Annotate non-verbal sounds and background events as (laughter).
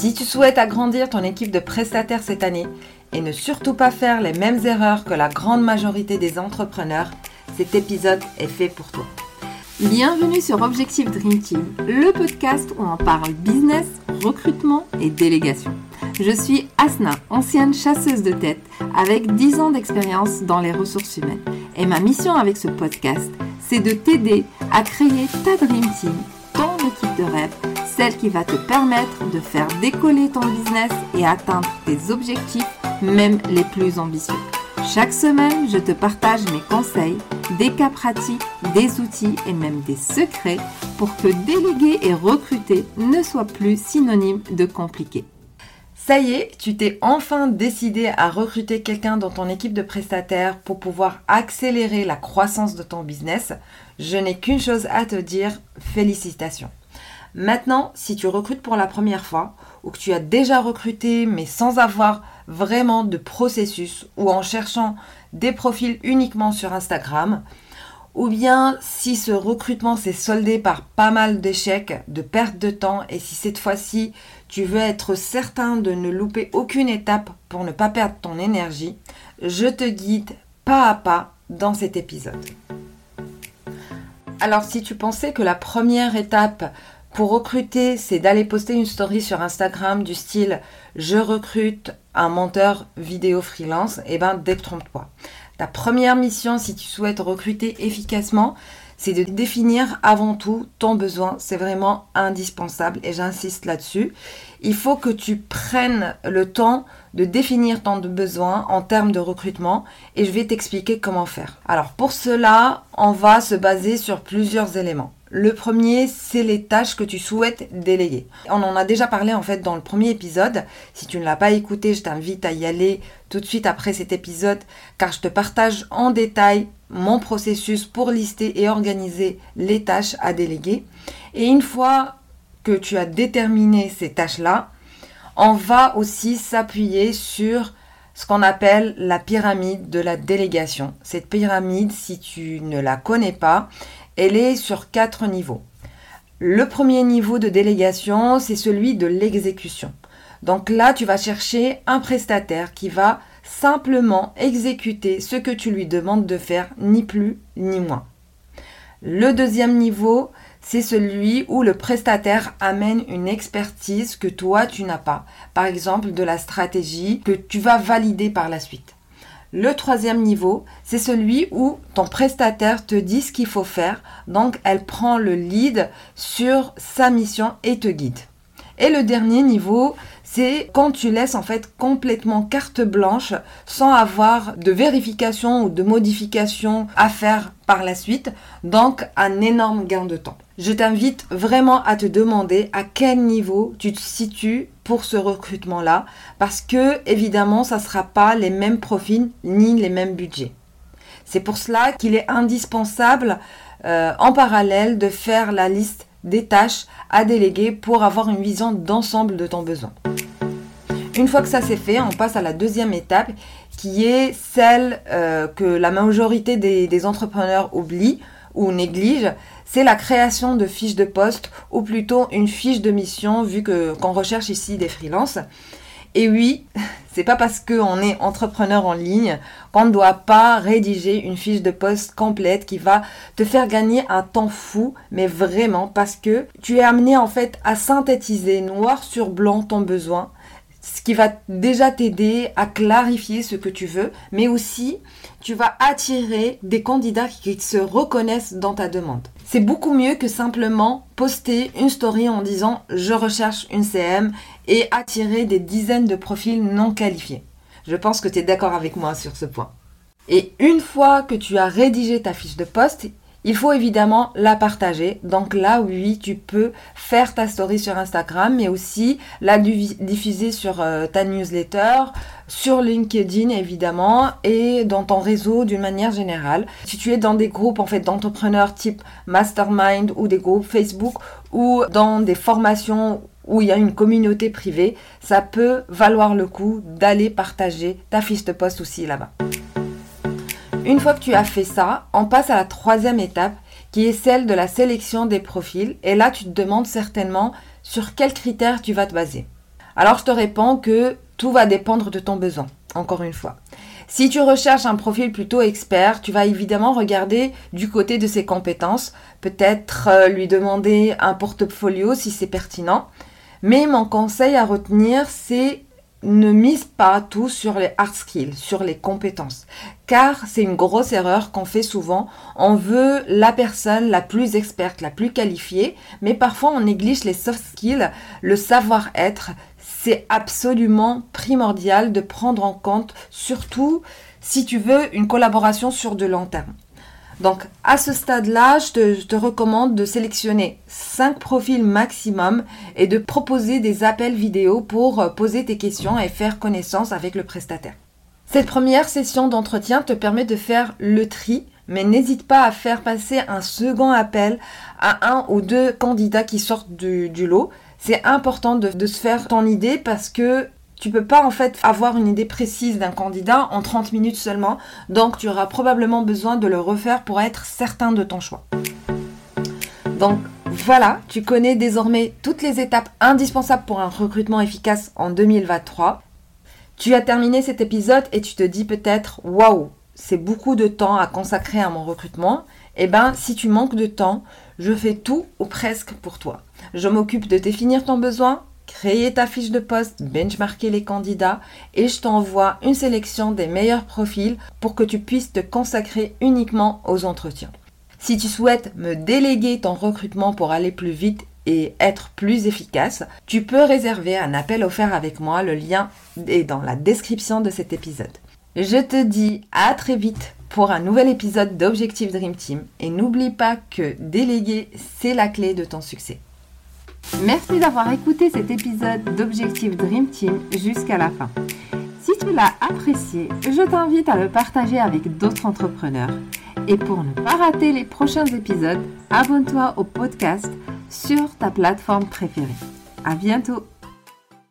Si tu souhaites agrandir ton équipe de prestataires cette année et ne surtout pas faire les mêmes erreurs que la grande majorité des entrepreneurs, cet épisode est fait pour toi. Bienvenue sur Objectif Dream Team, le podcast où on parle business, recrutement et délégation. Je suis Asna, ancienne chasseuse de tête avec 10 ans d'expérience dans les ressources humaines. Et ma mission avec ce podcast, c'est de t'aider à créer ta Dream Team, ton équipe de rêve celle qui va te permettre de faire décoller ton business et atteindre tes objectifs, même les plus ambitieux. Chaque semaine, je te partage mes conseils, des cas pratiques, des outils et même des secrets pour que déléguer et recruter ne soit plus synonyme de compliqué. Ça y est, tu t'es enfin décidé à recruter quelqu'un dans ton équipe de prestataires pour pouvoir accélérer la croissance de ton business. Je n'ai qu'une chose à te dire, félicitations. Maintenant, si tu recrutes pour la première fois ou que tu as déjà recruté mais sans avoir vraiment de processus ou en cherchant des profils uniquement sur Instagram, ou bien si ce recrutement s'est soldé par pas mal d'échecs, de pertes de temps, et si cette fois-ci tu veux être certain de ne louper aucune étape pour ne pas perdre ton énergie, je te guide pas à pas dans cet épisode. Alors si tu pensais que la première étape pour recruter, c'est d'aller poster une story sur Instagram du style je recrute un monteur vidéo freelance. Et eh ben, détrompe-toi. Ta première mission, si tu souhaites recruter efficacement, c'est de définir avant tout ton besoin. C'est vraiment indispensable et j'insiste là-dessus. Il faut que tu prennes le temps de définir ton besoin en termes de recrutement et je vais t'expliquer comment faire. Alors pour cela, on va se baser sur plusieurs éléments. Le premier, c'est les tâches que tu souhaites déléguer. On en a déjà parlé en fait dans le premier épisode. Si tu ne l'as pas écouté, je t'invite à y aller tout de suite après cet épisode car je te partage en détail mon processus pour lister et organiser les tâches à déléguer. Et une fois que tu as déterminé ces tâches-là, on va aussi s'appuyer sur ce qu'on appelle la pyramide de la délégation. Cette pyramide, si tu ne la connais pas, elle est sur quatre niveaux. Le premier niveau de délégation, c'est celui de l'exécution. Donc là, tu vas chercher un prestataire qui va simplement exécuter ce que tu lui demandes de faire, ni plus ni moins. Le deuxième niveau, c'est celui où le prestataire amène une expertise que toi tu n'as pas. Par exemple, de la stratégie que tu vas valider par la suite. Le troisième niveau, c'est celui où ton prestataire te dit ce qu'il faut faire, donc elle prend le lead sur sa mission et te guide. Et le dernier niveau, c'est quand tu laisses en fait complètement carte blanche sans avoir de vérification ou de modification à faire par la suite, donc un énorme gain de temps. Je t'invite vraiment à te demander à quel niveau tu te situes pour ce recrutement-là, parce que évidemment, ça ne sera pas les mêmes profils ni les mêmes budgets. C'est pour cela qu'il est indispensable euh, en parallèle de faire la liste des tâches à déléguer pour avoir une vision d'ensemble de ton besoin. Une fois que ça c'est fait, on passe à la deuxième étape qui est celle euh, que la majorité des, entrepreneurs oublient ou négligent, c'est la création de fiches de poste ou plutôt une fiche de mission vu que qu'on recherche ici des freelances. Et oui, (laughs) c'est pas parce qu'on est entrepreneur en ligne qu'on ne doit pas rédiger une fiche de poste complète qui va te faire gagner un temps fou, mais vraiment parce que tu es amené en fait à synthétiser noir sur blanc ton besoin ce qui va déjà t'aider à clarifier ce que tu veux, mais aussi tu vas attirer des candidats qui se reconnaissent dans ta demande. C'est beaucoup mieux que simplement poster une story en disant je recherche une CM et attirer des dizaines de profils non qualifiés. Je pense que tu es d'accord avec moi sur ce point. Et une fois que tu as rédigé ta fiche de poste, il faut évidemment la partager. Donc là, oui, tu peux faire ta story sur Instagram, mais aussi la diffuser sur euh, ta newsletter, sur LinkedIn évidemment, et dans ton réseau d'une manière générale. Si tu es dans des groupes en fait d'entrepreneurs type mastermind ou des groupes Facebook ou dans des formations où il y a une communauté privée, ça peut valoir le coup d'aller partager ta fiche de poste aussi là-bas. Une fois que tu as fait ça, on passe à la troisième étape qui est celle de la sélection des profils. Et là, tu te demandes certainement sur quels critères tu vas te baser. Alors je te réponds que tout va dépendre de ton besoin, encore une fois. Si tu recherches un profil plutôt expert, tu vas évidemment regarder du côté de ses compétences, peut-être euh, lui demander un portfolio si c'est pertinent. Mais mon conseil à retenir, c'est ne mise pas tout sur les hard skills, sur les compétences. Car c'est une grosse erreur qu'on fait souvent. On veut la personne la plus experte, la plus qualifiée, mais parfois on néglige les soft skills, le savoir-être. C'est absolument primordial de prendre en compte, surtout si tu veux une collaboration sur de long terme. Donc à ce stade-là, je te, recommande de sélectionner 5 profils maximum et de proposer des appels vidéo pour euh, poser tes questions et faire connaissance avec le prestataire. Cette première session d'entretien te permet de faire le tri, mais n'hésite pas à faire passer un second appel à un ou deux candidats qui sortent du, lot. C'est important de, de, se faire ton idée parce que tu peux pas en fait avoir une idée précise d'un candidat en 30 minutes seulement, donc tu auras probablement besoin de le refaire pour être certain de ton choix. Donc voilà, tu connais désormais toutes les étapes indispensables pour un recrutement efficace en 2023. Tu as terminé cet épisode et tu te dis peut-être waouh, c'est beaucoup de temps à consacrer à mon recrutement. Eh bien, si tu manques de temps, je fais tout ou presque pour toi. Je m'occupe de définir ton besoin, créer ta fiche de poste, benchmarker les candidats et je t'envoie une sélection des meilleurs profils pour que tu puisses te consacrer uniquement aux entretiens. Si tu souhaites me déléguer ton recrutement pour aller plus vite et être plus efficace, tu peux réserver un appel offert avec moi. Le lien est dans la description de cet épisode. Je te dis à très vite pour un nouvel épisode d'Objectif Dream Team et n'oublie pas que déléguer, c'est la clé de ton succès. Merci d'avoir écouté cet épisode d'Objectif Dream Team jusqu'à la fin. Si tu l'as apprécié, je t'invite à le partager avec d'autres entrepreneurs. Et pour ne pas rater les prochains épisodes, abonne-toi au podcast sur ta plateforme préférée. À bientôt!